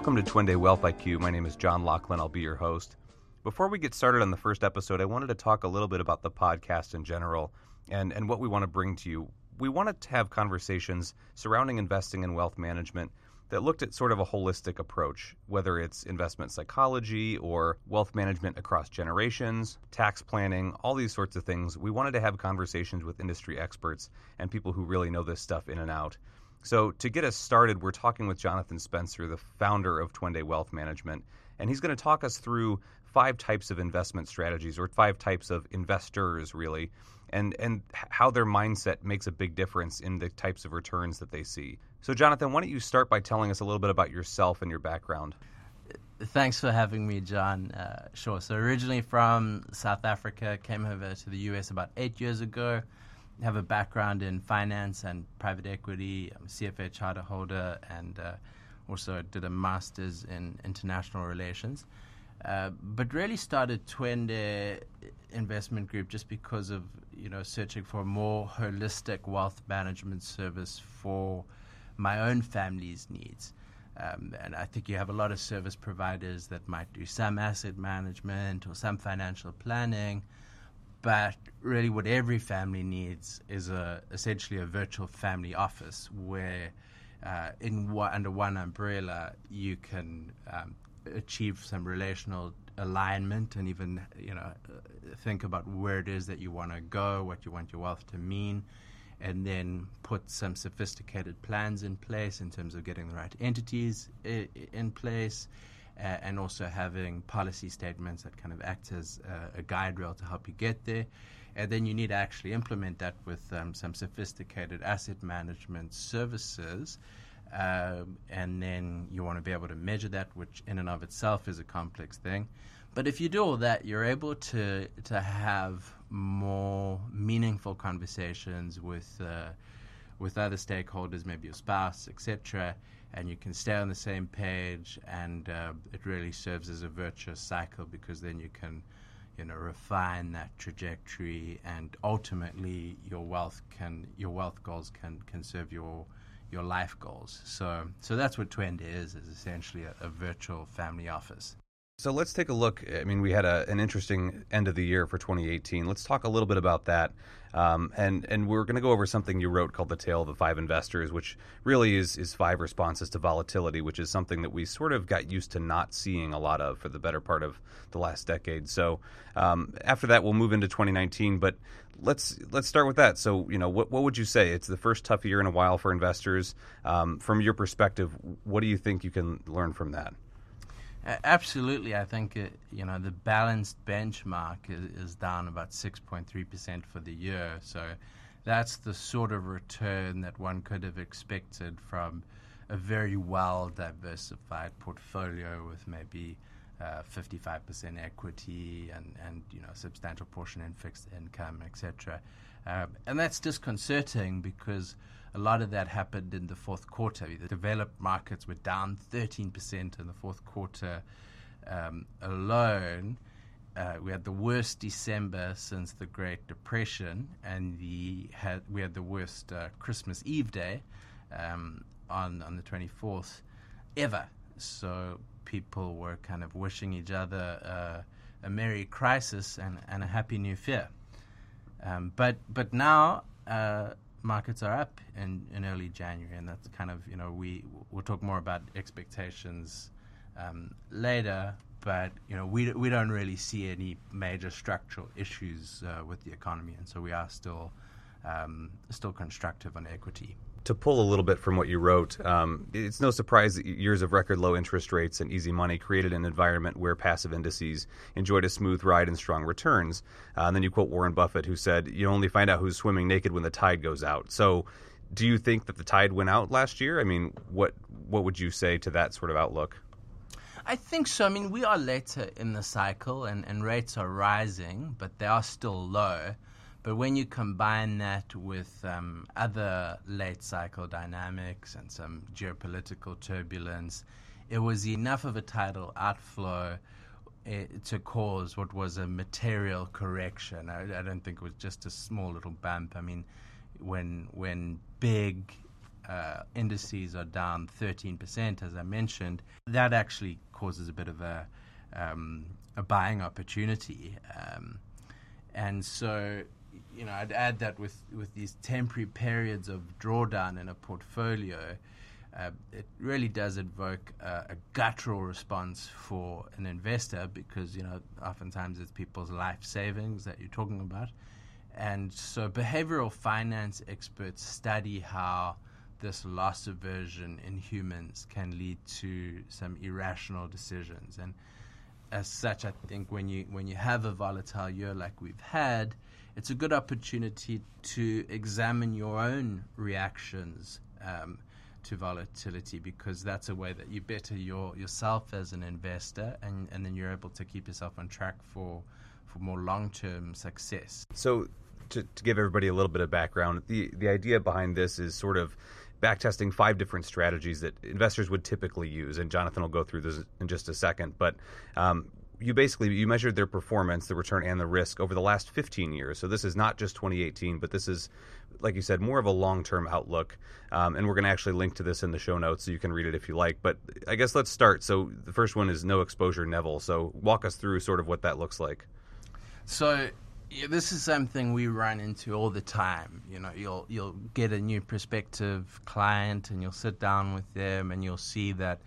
Welcome to Twende Wealth IQ. My name is John Lachlan. I'll be your host. Before we get started on the first episode, I wanted to talk a little bit about the podcast in general and, and what we want to bring to you. We wanted to have conversations surrounding investing and wealth management that looked at sort of a holistic approach, whether it's investment psychology or wealth management across generations, tax planning, all these sorts of things. We wanted to have conversations with industry experts and people who really know this stuff in and out. So, to get us started, we're talking with Jonathan Spencer, the founder of Twende Wealth Management, and he's going to talk us through five types of investment strategies or five types of investors, really, and, and how their mindset makes a big difference in the types of returns that they see. So, Jonathan, why don't you start by telling us a little bit about yourself and your background? Thanks for having me, John. Uh, sure. So, originally from South Africa, came over to the US about eight years ago. Have a background in finance and private equity. I'm a CFA charter holder and uh, also did a master's in international relations. Uh, but really started Twende Investment Group just because of you know searching for a more holistic wealth management service for my own family's needs. Um, and I think you have a lot of service providers that might do some asset management or some financial planning, but really what every family needs is a essentially a virtual family office where uh, in under one umbrella you can um, achieve some relational alignment and even you know think about where it is that you want to go, what you want your wealth to mean, and then put some sophisticated plans in place in terms of getting the right entities I- in place. And also having policy statements that kind of act as uh, a guide rail to help you get there. And then you need to actually implement that with um, some sophisticated asset management services um, and then you want to be able to measure that, which in and of itself is a complex thing. But if you do all that, you're able to to have more meaningful conversations with uh, with other stakeholders, maybe your spouse, etc., and you can stay on the same page. And uh, it really serves as a virtuous cycle because then you can, you know, refine that trajectory, and ultimately your wealth can your wealth goals can can serve your your life goals. So, so that's what Twende is, is essentially a, a, virtual family office. So let's take a look. I mean, we had a, an interesting end of the year for 2018. Let's talk a little bit about that. Um, and and we're going to go over something you wrote called the Tale of the Five Investors, which really is is five responses to volatility, which is something that we sort of got used to not seeing a lot of for the better part of the last decade. So um, after that, we'll move into 2019. But let's let's start with that. So you know, what what would you say? It's the first tough year in a while for investors. Um, from your perspective, what do you think you can learn from that? Absolutely, I think it, you know the balanced benchmark is, is down about six point three percent for the year. So that's the sort of return that one could have expected from a very well diversified portfolio with maybe uh, 55% equity and, and you know substantial portion in fixed income, etc. Um, and that's disconcerting because a lot of that happened in the fourth quarter. The developed markets were down 13% in the fourth quarter um, alone. Uh, we had the worst December since the Great Depression, and the had, we had the worst uh, Christmas Eve day um, on on the 24th ever. So people were kind of wishing each other uh, a merry crisis and, and a happy new year. Um, but but now uh, markets are up in, in early January, and that's kind of you know we we'll talk more about expectations um, later. But you know we we don't really see any major structural issues uh, with the economy, and so we are still um, still constructive on equity to pull a little bit from what you wrote, um, it's no surprise that years of record low interest rates and easy money created an environment where passive indices enjoyed a smooth ride and strong returns. Uh, and then you quote Warren Buffett, who said, You only find out who's swimming naked when the tide goes out. So, do you think that the tide went out last year? I mean, what, what would you say to that sort of outlook? I think so. I mean, we are later in the cycle and, and rates are rising, but they are still low. But when you combine that with um, other late cycle dynamics and some geopolitical turbulence, it was enough of a tidal outflow uh, to cause what was a material correction. I, I, don't think it was just a small little bump. I mean, when when big uh, indices are down 13%, as I mentioned, that actually causes a bit of a, um, a buying opportunity. Um, and so, you know, I'd add that with, with these temporary periods of drawdown in a portfolio, uh, it really does evoke a, a, guttural response for an investor because, you know, oftentimes it's people's life savings that you're talking about. And so behavioral finance experts study how this loss aversion in humans can lead to some irrational decisions. And as such, I think when you when you have a volatile year like we've had, it's a good opportunity to examine your own reactions um, to volatility because that's a way that you better your yourself as an investor, and, and then you're able to keep yourself on track for for more long term success. So, to, to give everybody a little bit of background, the the idea behind this is sort of backtesting five different strategies that investors would typically use, and Jonathan will go through this in just a second. But um, you basically you measured their performance, the return, and the risk over the last 15 years. So this is not just 2018, but this is, like you said, more of a long-term outlook. Um, and we're going to actually link to this in the show notes, so you can read it if you like. But I guess let's start. So the first one is no exposure, Neville. So walk us through sort of what that looks like. So yeah, this is something we run into all the time. You know, you'll you'll get a new prospective client, and you'll sit down with them, and you'll see that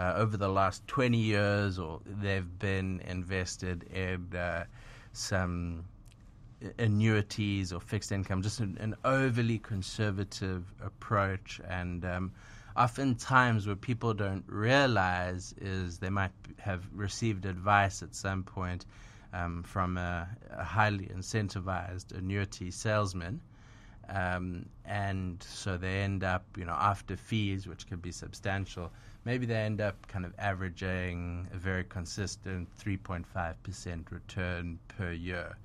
uh, over the last 20 years, or they've been invested in uh, some annuities or fixed income, just an, an overly conservative approach. And um, oftentimes, what people don't realize is they might have received advice at some point um, from a, a, highly incentivized annuity salesman. Um, and so they end up, you know, after fees, which can be substantial, maybe they end up kind of averaging a very consistent 3.5% return per year.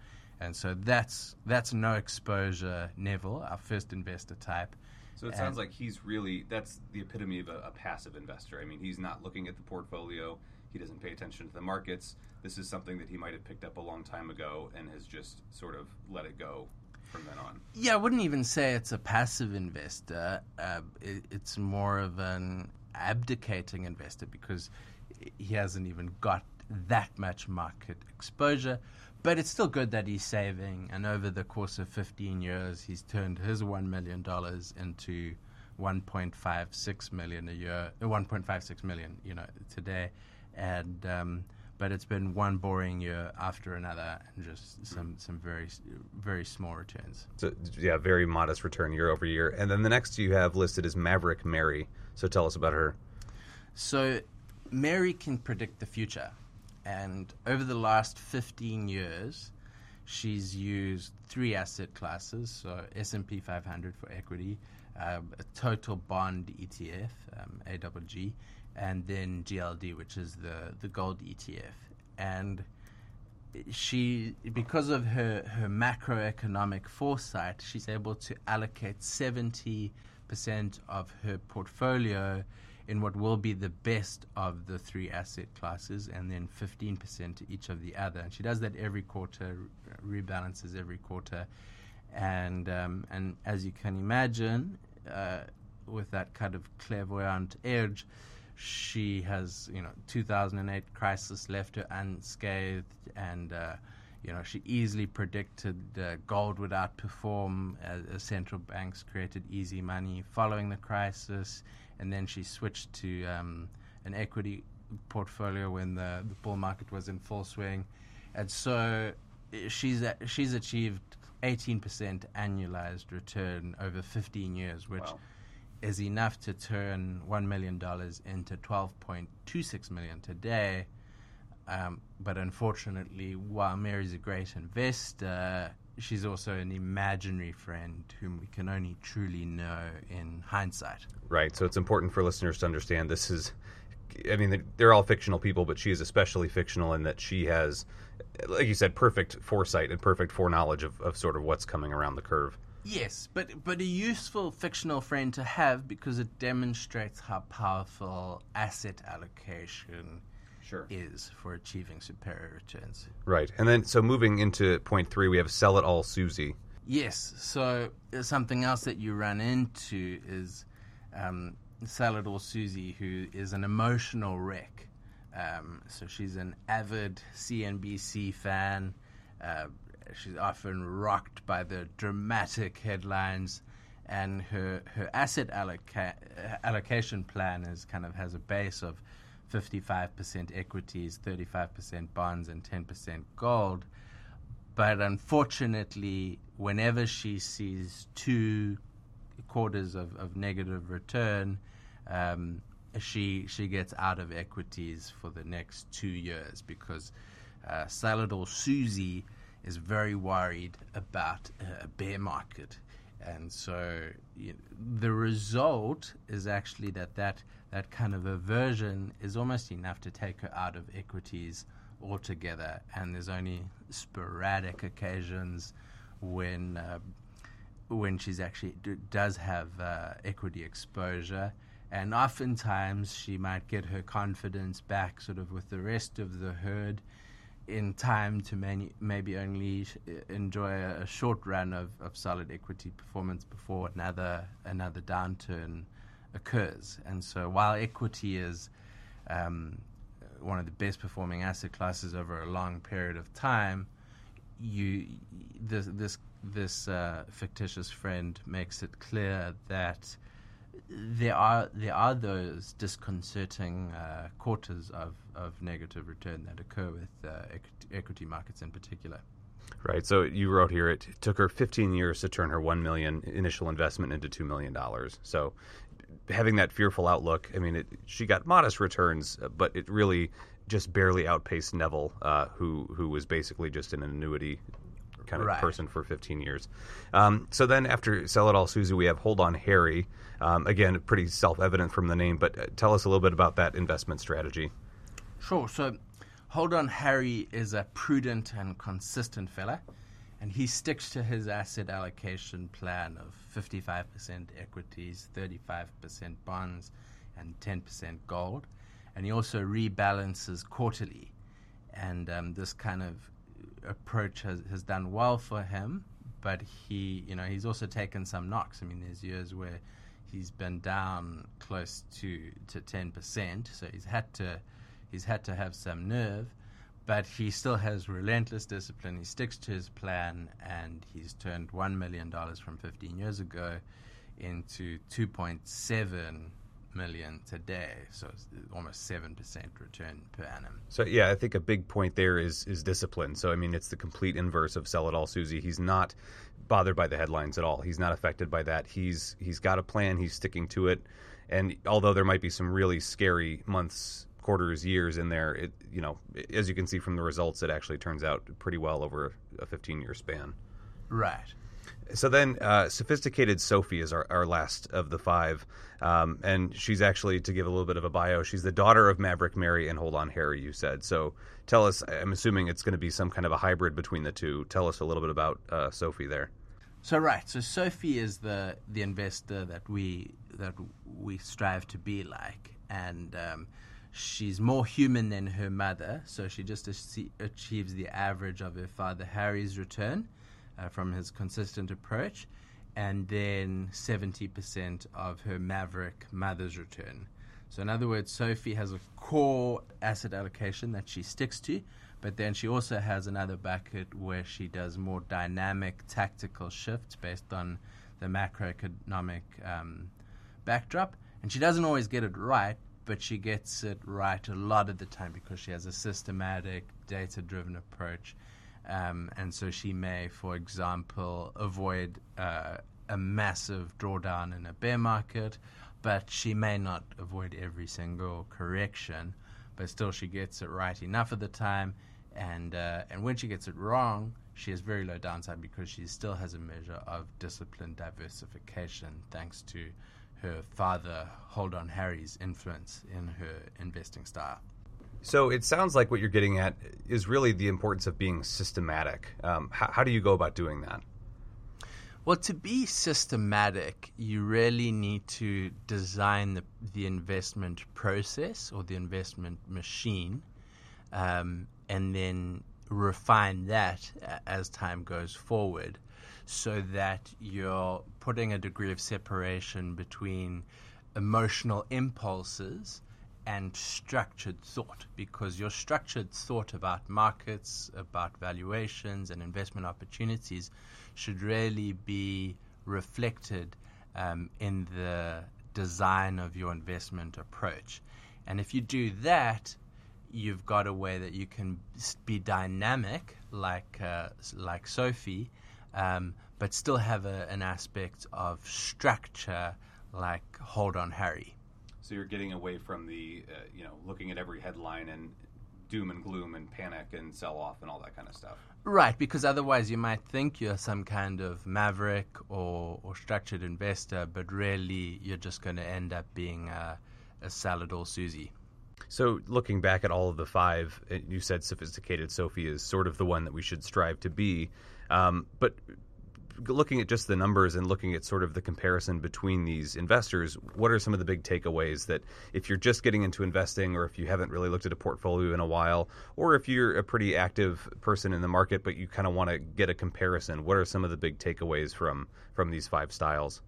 And so that's that's no exposure, Neville, our first investor type. So it and sounds like he's really that's the epitome of a, a, passive investor. I mean, he's not looking at the portfolio. He doesn't pay attention to the markets. This is something that he might have picked up a long time ago and has just sort of let it go from then on. Yeah, I wouldn't even say it's a passive investor. Uh, it, it's more of an abdicating investor because he hasn't even got that much market exposure. But it's still good that he's saving, and over the course of 15 years, he's turned his $1 million into 1.56 million a year, uh, 1.56 million, you know, today. And, um, but it's been one boring year after another, and just some some very very small returns. So yeah, very modest return year over year. And then the next you have listed is Maverick Mary. So tell us about her. So Mary can predict the future, and over the last fifteen years, she's used three asset classes: so S and P 500 for equity, uh, a total bond ETF, um, AWG and then GLD, which is the the gold ETF, and she because of her her macroeconomic foresight, she's able to allocate seventy percent of her portfolio in what will be the best of the three asset classes, and then fifteen percent to each of the other. And she does that every quarter, rebalances every quarter, and um, and as you can imagine, uh, with that kind of clairvoyant edge she has, you know, 2008 crisis left her unscathed, and uh, you know she easily predicted uh, gold would outperform as, as, central banks created easy money following the crisis, and then she switched to um, an equity portfolio when the, the bull market was in full swing, and so eh, she's she's achieved 18% annualized return over 15 years, which. Wow is enough to turn $1 million into 12.26 million today. Um, but unfortunately, while Mary's a great investor, she's also an imaginary friend whom we can only truly know in hindsight. Right. So it's important for listeners to understand this is, I mean, they're all fictional people, but she is especially fictional in that she has, like you said, perfect foresight and perfect foreknowledge of, of sort of what's coming around the curve. Yes, but but a useful fictional friend to have because it demonstrates how powerful asset allocation sure. is for achieving superior returns. Right, and then so moving into point three, we have sell it all, Susie. Yes, so something else that you run into is um, Sell It All Susie, who is an emotional wreck. Um, so she's an avid CNBC fan. Uh, she's often rocked by the dramatic headlines, and her her asset alloca- allocation plan is kind of has a base of 55% equities, 35% bonds, and 10% gold. But unfortunately, whenever she sees two quarters of, of negative return, um, she she gets out of equities for the next two years because uh, Sell It All Susie is very worried about a bear market, and so you know, the result is actually that that that kind of aversion is almost enough to take her out of equities altogether, and there's only sporadic occasions when. Uh, when she's actually d- does have uh, equity exposure, and oftentimes she might get her confidence back, sort of with the rest of the herd, in time to many, maybe only enjoy a, short run of, of solid equity performance before another another downturn occurs. And so, while equity is um, one of the best performing asset classes over a long period of time, you this this this uh, fictitious friend makes it clear that there are there are those disconcerting uh, quarters of, of negative return that occur with uh, equity markets in particular. Right. So you wrote here it took her 15 years to turn her 1 million initial investment into 2 million dollars. So having that fearful outlook, I mean, it, she got modest returns, but it really just barely outpaced Neville, uh, who who was basically just an annuity kind of right. person for 15 years. Um, so then after Sell It All Susie, we have Hold On Harry. Um, again, pretty self evident from the name, but uh, tell us a little bit about that investment strategy. Sure. So Hold On Harry is a prudent and consistent fella, and he sticks to his asset allocation plan of 55% equities, 35% bonds, and 10% gold. And he also rebalances quarterly. And um, this kind of approach has, has done well for him, but he, you know, he's also taken some knocks. I mean, there's years where he's been down close to to ten percent, so he's had to he's had to have some nerve, but he still has relentless discipline. He sticks to his plan, and he's turned one million dollars from 15 years ago into 2.7 million today, so it's almost seven percent return per annum. So yeah, I think a big point there is is discipline. So I mean, it's the complete inverse of sell it all, Susie. He's not bothered by the headlines at all. He's not affected by that. He's he's got a plan. He's sticking to it. And although there might be some really scary months, quarters, years in there, it you know, as you can see from the results, it actually turns out pretty well over a 15 year span. Right. So then, uh, sophisticated Sophie is our, our last of the five, um, and she's actually to give a little bit of a bio. She's the daughter of Maverick Mary and Hold On Harry. You said so. Tell us. I'm assuming it's going to be some kind of a hybrid between the two. Tell us a little bit about uh, Sophie there. So right. So Sophie is the the investor that we that we strive to be like, and um, she's more human than her mother. So she just achieves the average of her father Harry's return uh, from his consistent approach, and then 70% of her maverick mother's return. So, in other words, Sophie has a core asset allocation that she sticks to, but then she also has another bucket where she does more dynamic tactical shifts based on the macroeconomic um, backdrop. And she doesn't always get it right, but she gets it right a lot of the time because she has a systematic, data driven approach um, and so she may, for example, avoid uh, a massive drawdown in a bear market, but she may not avoid every single correction. But still, she gets it right enough of the time, and uh, and when she gets it wrong, she has very low downside because she still has a measure of disciplined diversification, thanks to her father, Hold On Harry's influence in her investing style. So it sounds like what you're getting at is really the importance of being systematic. Um, how, how do you go about doing that? Well, to be systematic, you really need to design the, the investment process or the investment machine, um, and then refine that as time goes forward so that you're putting a degree of separation between emotional impulses and structured thought because your structured thought about markets, about valuations, and investment opportunities should really be reflected um, in the design of your investment approach. And if you do that, you've got a way that you can be dynamic, like uh, like Sophie, um, but still have a, an aspect of structure, like Hold On Harry. So you're getting away from the, uh, you know, looking at every headline and doom and gloom and panic and sell off and all that kind of stuff. Right, because otherwise you might think you're some kind of maverick or, or structured investor, but really you're just going to end up being a, a salad or Susie. So, looking back at all of the five, uh, you said sophisticated Sophie is sort of the one that we should strive to be. Um, but looking at just the numbers and looking at sort of the comparison between these investors, what are some of the big takeaways that if you're just getting into investing or if you haven't really looked at a portfolio in a while, or if you're a pretty active person in the market but you kind of want to get a comparison, what are some of the big takeaways from from these five styles?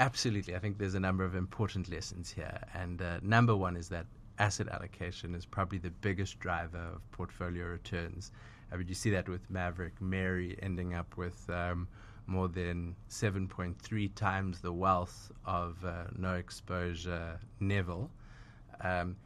Absolutely. I think there's a number of important lessons here. And uh, number one is that asset allocation is probably the biggest driver of portfolio returns. I mean, you see that with Maverick Mary ending up with um, more than 7.3 times the wealth of uh, no exposure Neville. Um,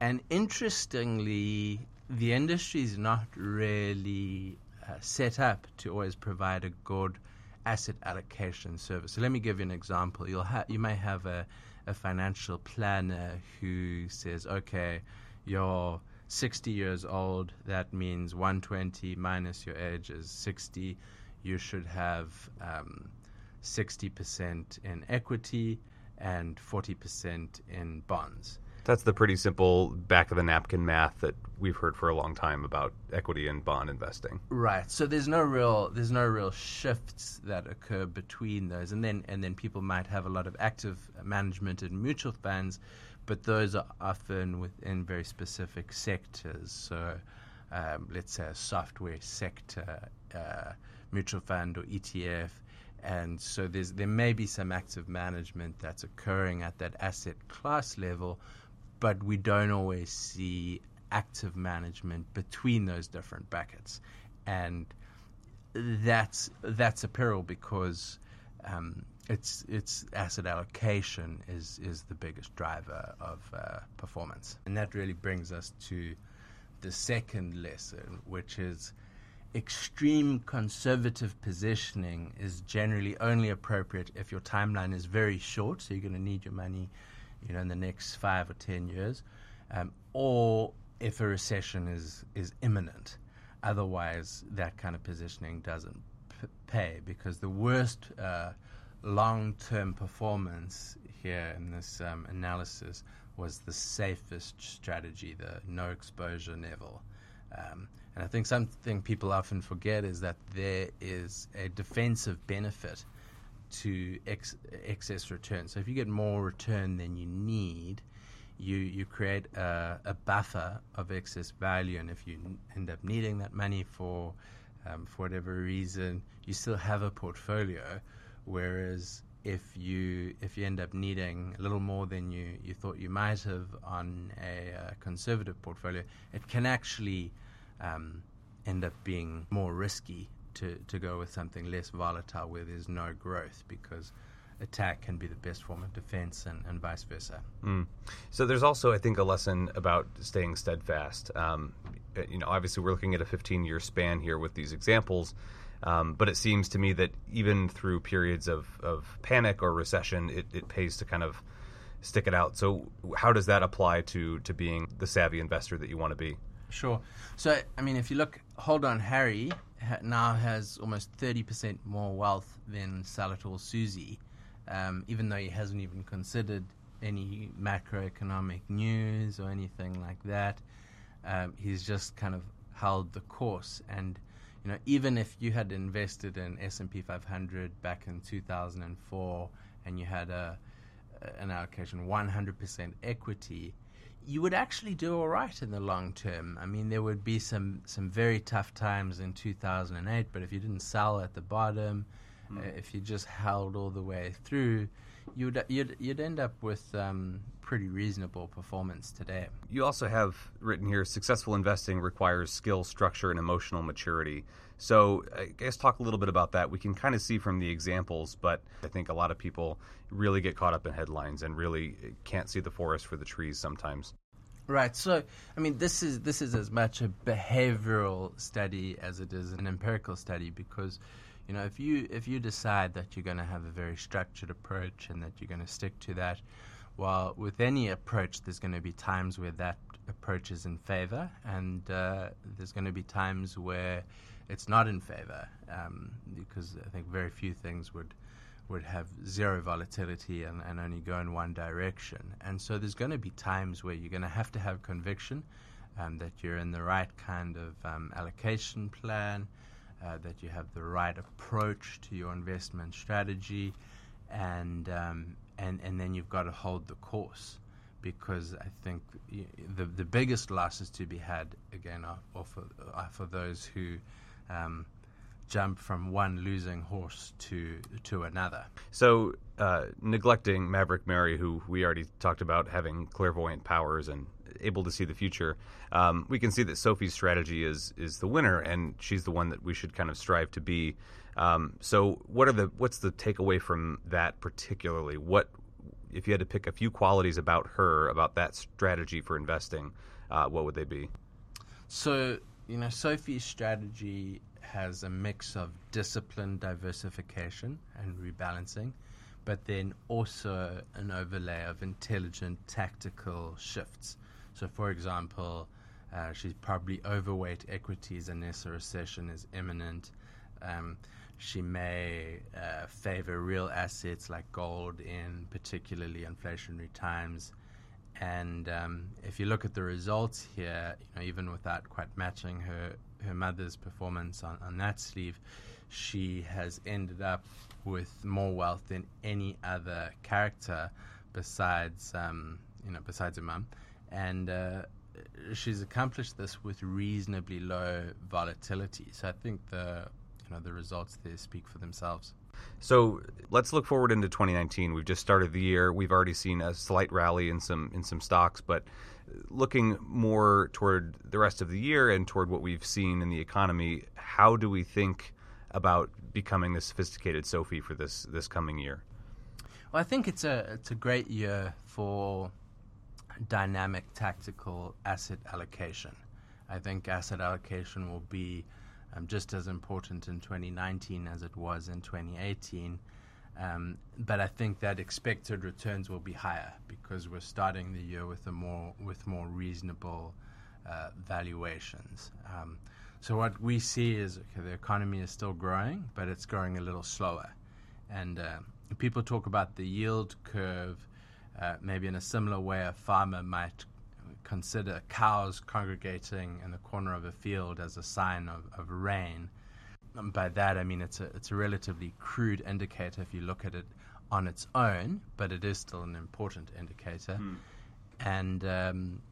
and interestingly, the industry is not really uh, set up to always provide a good asset allocation service. So let me give you an example. You'll ha- you may have a, a financial planner who says, okay, you're 60 years old, that means 120 minus your age is 60 you should have um, 60% in equity and 40% in bonds. That's the pretty simple back of the napkin math that we've heard for a long time about equity and bond investing. Right. So there's no real there's no real shifts that occur between those, and then and then people might have a lot of active management in mutual funds, but those are often within very specific sectors. So um, let's say a software sector. Uh, mutual fund or ETF. And so there may be some active management that's occurring at that asset class level, but we don't always see active management between those different buckets. And that's, that's a peril because um, it's, it's asset allocation is, is the biggest driver of uh, performance. And that really brings us to the second lesson, which is extreme conservative positioning is generally only appropriate if your timeline is very short, so you're going to need your money, you know, in the next five or ten years, um, or if a recession is is imminent. Otherwise, that kind of positioning doesn't p- pay because the worst uh, long-term performance here in this um, analysis was the safest strategy, the no exposure Neville. Um, and I think something people often forget is that there is a defensive benefit to ex- excess return. So if you get more return than you need, you you create a, a, buffer of excess value, and if you end up needing that money for um, for whatever reason, you still have a portfolio. Whereas if you if you end up needing a little more than you, you thought you might have on a, a conservative portfolio, it can actually um, end up being more risky to, to go with something less volatile where there's no growth because attack can be the best form of defense and, and vice versa. Mm. So there's also, I think, a lesson about staying steadfast. Um, you know, obviously we're looking at a 15 year span here with these examples. Um, but it seems to me that even through periods of, of panic or recession, it, it pays to kind of stick it out. So, how does that apply to, to being the savvy investor that you want to be? Sure. So, I mean, if you look, Hold On Harry ha- now has almost 30% more wealth than Sell It All Susie, um, even though he hasn't even considered any macroeconomic news or anything like that. Um, he's just kind of held the course. And, you know, even if you had invested in S&P 500 back in 2004 and you had a, an allocation 100% equity – you would actually do all right in the long term. I mean, there would be some, some very tough times in 2008, but if you didn't sell at the bottom, Uh, if you just held all the way through, you'd you'd you'd end up with um, pretty reasonable performance today. You also have written here successful investing requires skill, structure, and emotional maturity. So, I guess talk a little bit about that. We can kind of see from the examples, but I think a lot of people really get caught up in headlines and really can't see the forest for the trees sometimes. Right. So, I mean, this is this is as much a behavioral study as it is an empirical study because, you know, if you if you decide that you're going to have a very structured approach and that you're going to stick to that, well, with any approach, there's going to be times where that approach is in favor, and uh, there's going to be times where it's not in favor, um, because I think very few things would would have zero volatility and, and only go in one direction. And so there's going to be times where you're going to have to have conviction um, that you're in the right kind of um, allocation plan, uh, that you have the right approach to your investment strategy, and um, and and then you've got to hold the course because I think the the biggest losses to be had again are, are for, are for those who um, jump from one losing horse to to another. So, uh, neglecting Maverick Mary, who we already talked about having clairvoyant powers and able to see the future, um, we can see that Sophie's strategy is is the winner, and she's the one that we should kind of strive to be. Um, so, what are the what's the takeaway from that particularly? What if you had to pick a few qualities about her, about that strategy for investing, uh, what would they be? So, you know, Sophie's strategy has a mix of discipline, diversification, and rebalancing, but then also an overlay of intelligent tactical shifts. So, for example, uh, she's probably overweight equities unless a recession is imminent. Um, she may uh, favor real assets like gold in particularly inflationary times. And um, if you look at the results here, you know, even without quite matching her her mother's performance on, on that sleeve, she has ended up with more wealth than any other character besides um, you know besides her mum, and uh, she's accomplished this with reasonably low volatility. So I think the you know the results there speak for themselves. So let's look forward into 2019. We've just started the year. We've already seen a slight rally in some in some stocks, but looking more toward the rest of the year and toward what we've seen in the economy, how do we think about becoming the sophisticated Sophie for this this coming year? Well, I think it's a it's a great year for dynamic tactical asset allocation. I think asset allocation will be um, just as important in 2019 as it was in 2018. Um, but I think that expected returns will be higher because we're starting the year with a more with more reasonable uh, valuations. Um, so what we see is okay, the economy is still growing, but it's growing a little slower, and uh, people talk about the yield curve. Uh, maybe in a similar way, a farmer might consider cows congregating in the corner of a field as a sign of, of rain. And by that, I mean it's a, it's a relatively crude indicator if you look at it on its own, but it is still an important indicator. Hmm. And, um,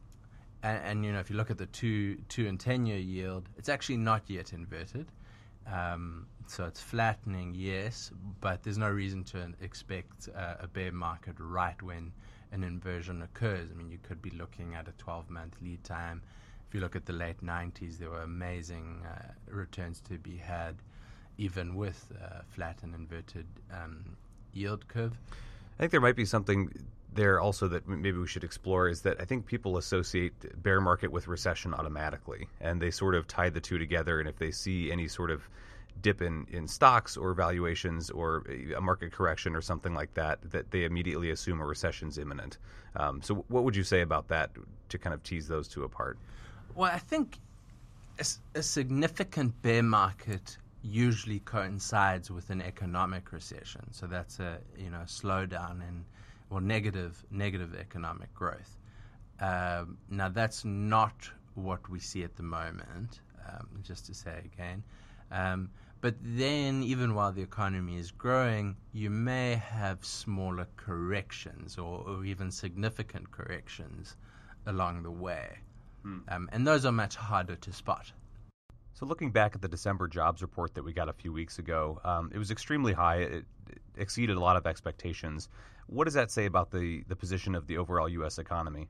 and, and, you know, if you look at the two, two and 10 year yield, it's actually not yet inverted. Um, so it's flattening, yes, but there's no reason to expect uh, a bear market right when an inversion occurs. I mean, you could be looking at a 12 month lead time. If you look at the late 90s, there were amazing uh, returns to be had, even with uh, flat and inverted um, yield curve. I think there might be something there also that maybe we should explore is that I think people associate bear market with recession automatically, and they sort of tie the two together. And if they see any sort of dip in, in stocks or valuations or a market correction or something like that, that they immediately assume a recession is imminent. Um, so, what would you say about that to kind of tease those two apart? Well, I think a, a significant bear market usually coincides with an economic recession. So that's a you know slowdown in or negative negative economic growth. Um, now that's not what we see at the moment. Um, just to say again, um, but then, even while the economy is growing, you may have smaller corrections or, or even significant corrections along the way. Hmm. Um, and those are much harder to spot. So, looking back at the December jobs report that we got a few weeks ago, um, it was extremely high. It, it, exceeded a lot of expectations. What does that say about the, the position of the overall U.S. economy?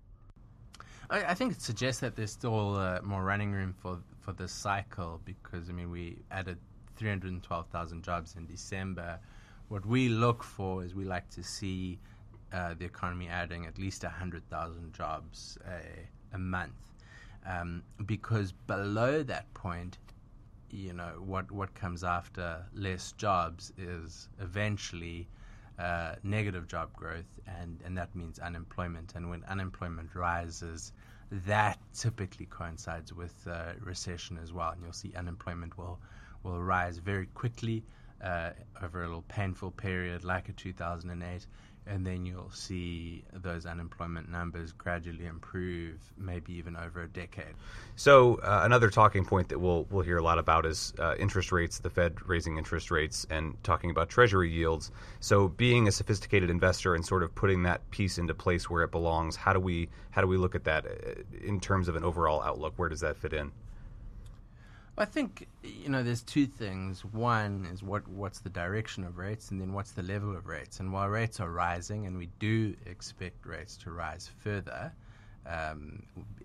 I, I think it suggests that there's still uh, more running room for for this cycle because I mean we added 312,000 jobs in December. What we look for is we like to see uh, the economy adding at least 100,000 jobs a, a month. Um, because below that point, you know, what, what comes after less jobs is eventually uh, negative job growth, and, and that means unemployment. And when unemployment rises, that typically coincides with uh, recession as well. And you'll see unemployment will, will rise very quickly uh, over a little painful period like a 2008 and then you'll see those unemployment numbers gradually improve, maybe even over a decade. So uh, another talking point that we'll we'll hear a lot about is uh, interest rates, the Fed raising interest rates, and talking about Treasury yields. So being a sophisticated investor and sort of putting that piece into place where it belongs, how do we how do we look at that uh, in terms of an overall outlook? Where does that fit in? I think you know there's two things. One is what what's the direction of rates, and then what's the level of rates. And while rates are rising, and we do expect rates to rise further, um,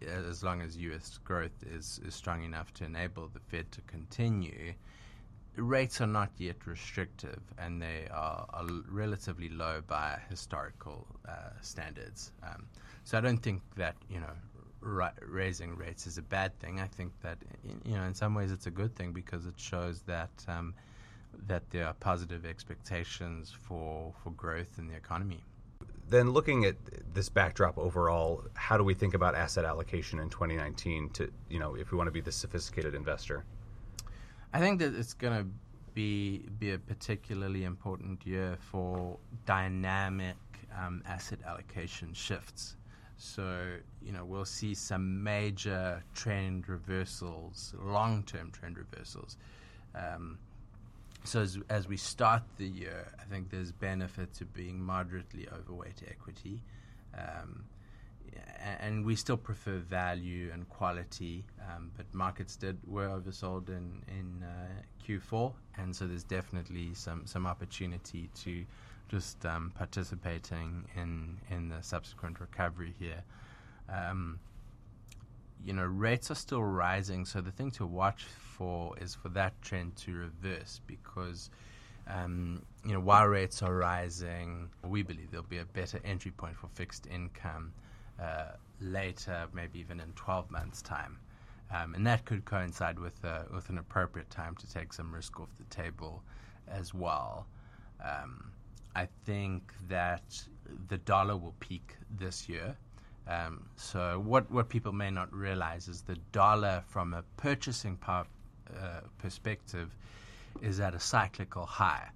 as long as U.S. growth is, is strong enough to enable the Fed to continue, rates are not yet restrictive, and they are, are relatively low by historical uh, standards. Um, so I don't think that you know ra- raising rates is a bad thing. I think that you know in some ways it's a good thing because it shows that um, that there are positive expectations for for growth in the economy. Then, looking at this backdrop overall, how do we think about asset allocation in 2019? To you know, if we want to be the sophisticated investor, I think that it's going to be be a particularly important year for dynamic um, asset allocation shifts. So, you know, we'll see some major trend reversals, long term trend reversals. Um, so, as, as we start the year, I think there's benefit to being moderately overweight equity. Um, and we still prefer value and quality, um, but markets did were oversold in in uh, Q4, and so there's definitely some some opportunity to just um, participating in in the subsequent recovery here. Um, you know, rates are still rising, so the thing to watch for is for that trend to reverse because. Um, you know, while rates are rising, we believe there'll be a better entry point for fixed income uh, later, maybe even in 12 months' time. Um, and that could coincide with, uh, with an appropriate time to take some risk off the table as well. Um, I think that the dollar will peak this year. Um, so what what people may not realize is the dollar, from a purchasing power uh, perspective, is at a cyclical high.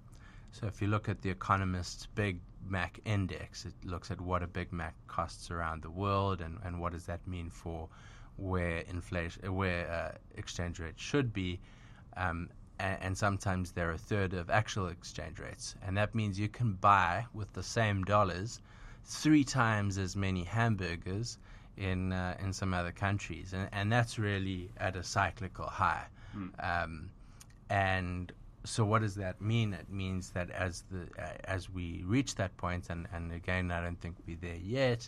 So if you look at the Economist's Big Mac Index, it looks at what a Big Mac costs around the world and, and what does that mean for where inflation, where uh, exchange rates should be. Um, and, and sometimes they're a third of actual exchange rates. And that means you can buy with the same dollars three times as many hamburgers in uh, in some other countries, and, and that's really at a cyclical high. Mm. Um, and so, what does that mean? It means that as the uh, as we reach that point, and, and again, I don't think we're there yet,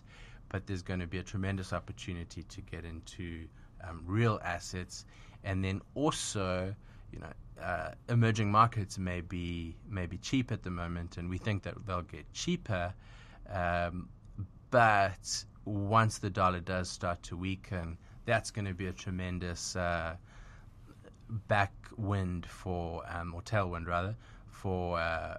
but there's going to be a tremendous opportunity to get into um, real assets, and then also, you know, uh, emerging markets may be may be cheap at the moment, and we think that they'll get cheaper. Um, but once the dollar does start to weaken, that's going to be a tremendous uh, backwind for, um, or tailwind rather, for uh,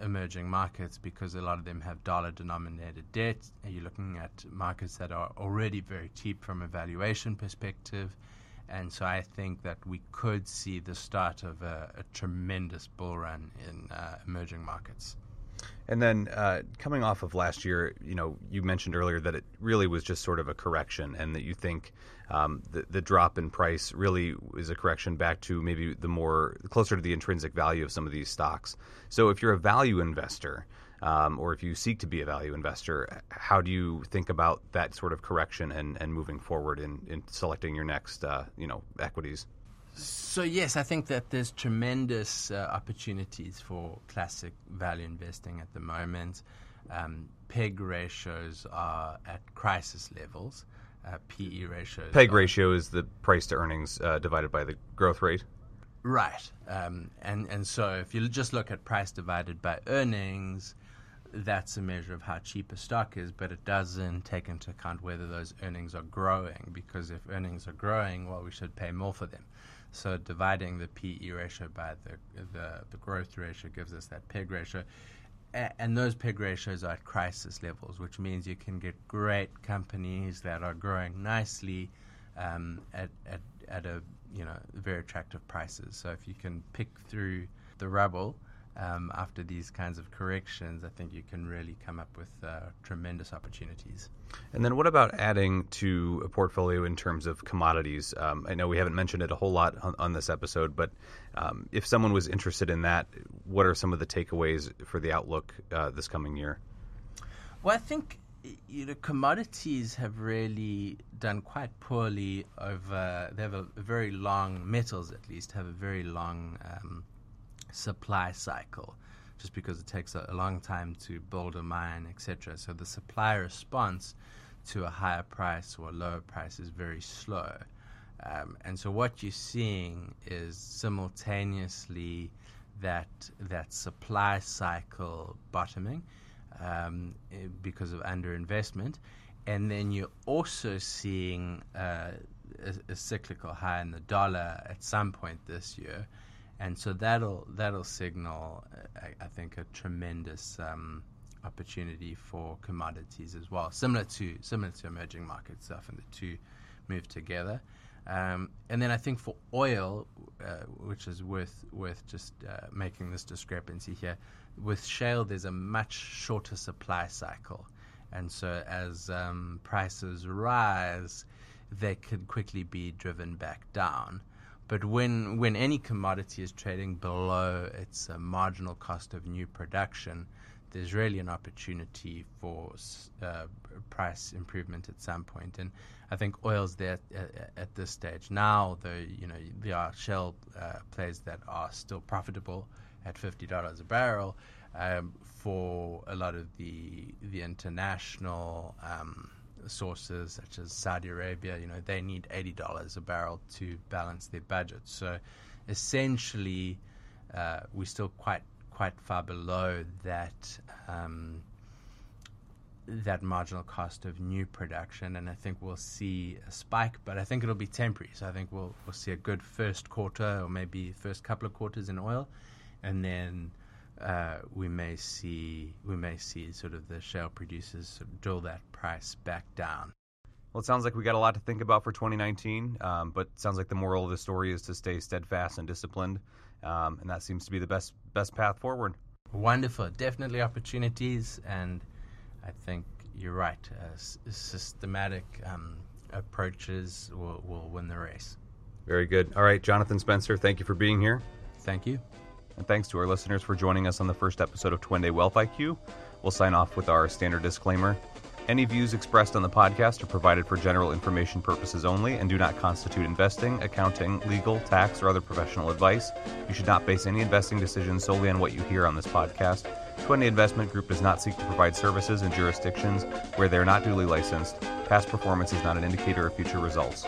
emerging markets because a lot of them have dollar denominated debt. You're looking at markets that are already very cheap from a valuation perspective. And so I think that we could see the start of a, a tremendous bull run in uh, emerging markets. And then uh, coming off of last year, you know, you mentioned earlier that it really was just sort of a correction, and that you think um, the, the drop in price really is a correction back to maybe the more closer to the intrinsic value of some of these stocks. So, if you're a value investor, um, or if you seek to be a value investor, how do you think about that sort of correction and, and moving forward in, in selecting your next, uh, you know, equities? So yes, I think that there's tremendous uh, opportunities for classic value investing at the moment. Um, PEG ratios are at crisis levels. Uh, PE ratios. PEG ratio is the price to earnings uh, divided by the growth rate. Right. Um, and and so if you just look at price divided by earnings, that's a measure of how cheap a stock is, but it doesn't take into account whether those earnings are growing. Because if earnings are growing, well, we should pay more for them. So dividing the PE ratio by the the, the growth ratio gives us that PEG ratio. And those PEG ratios are at crisis levels, which means you can get great companies that are growing nicely um, at, at, at a you know very attractive prices. So if you can pick through the rubble um, after these kinds of corrections, I think you can really come up with uh, tremendous opportunities. And then what about adding to a portfolio in terms of commodities? Um, I know we haven't mentioned it a whole lot on, on this episode, but um, if someone was interested in that, what are some of the takeaways for the outlook uh, this coming year? Well, I think you know commodities have really done quite poorly over. They have a, very long metals, at least, have a very long um, supply cycle, just because it takes a, a long time to build a mine, etc. So the supply response to a higher price or a lower price is very slow. Um, and so what you're seeing is simultaneously that that supply cycle bottoming um, eh, because of underinvestment, and then you're also seeing uh, a, a, cyclical high in the dollar at some point this year, and so that'll that'll signal, I, I think, a tremendous um, opportunity for commodities as well, similar to similar to emerging market stuff, and the two move together. Um, and then I think for oil, uh, which is worth worth just uh, making this discrepancy here, with shale there's a much shorter supply cycle, and so as um, prices rise, they could quickly be driven back down. But when when any commodity is trading below its uh, marginal cost of new production, there's really an opportunity for uh, price improvement at some point. And I think oil's there at, at this stage now. Though you know there are shale uh, plays that are still profitable at fifty dollars a barrel. Um, for a lot of the the international um, sources such as Saudi Arabia, you know, they need eighty dollars a barrel to balance their budget. So essentially, uh, we're still quite quite far below that um, that marginal cost of new production, and I think we'll see a spike, but I think it'll be temporary. So I think we'll we'll see a good first quarter or maybe first couple of quarters in oil, and then uh, we may see we may see sort of the shale producers sort of drill that price back down. Well, it sounds like we got a lot to think about for 2019, um, but it sounds like the moral of the story is to stay steadfast and disciplined, um, and that seems to be the best best path forward. Wonderful, definitely opportunities, and I think you're right. Uh, s- systematic um, approaches will, will win the race. Very good. All right, Jonathan Spencer, thank you for being here. Thank you. And thanks to our listeners for joining us on the first episode of Twende Wealth IQ. We'll sign off with our standard disclaimer. Any views expressed on the podcast are provided for general information purposes only and do not constitute investing, accounting, legal, tax, or other professional advice. You should not base any investing decisions solely on what you hear on this podcast. Twende Investment Group does not seek to provide services in jurisdictions where they are not duly licensed. Past performance is not an indicator of future results.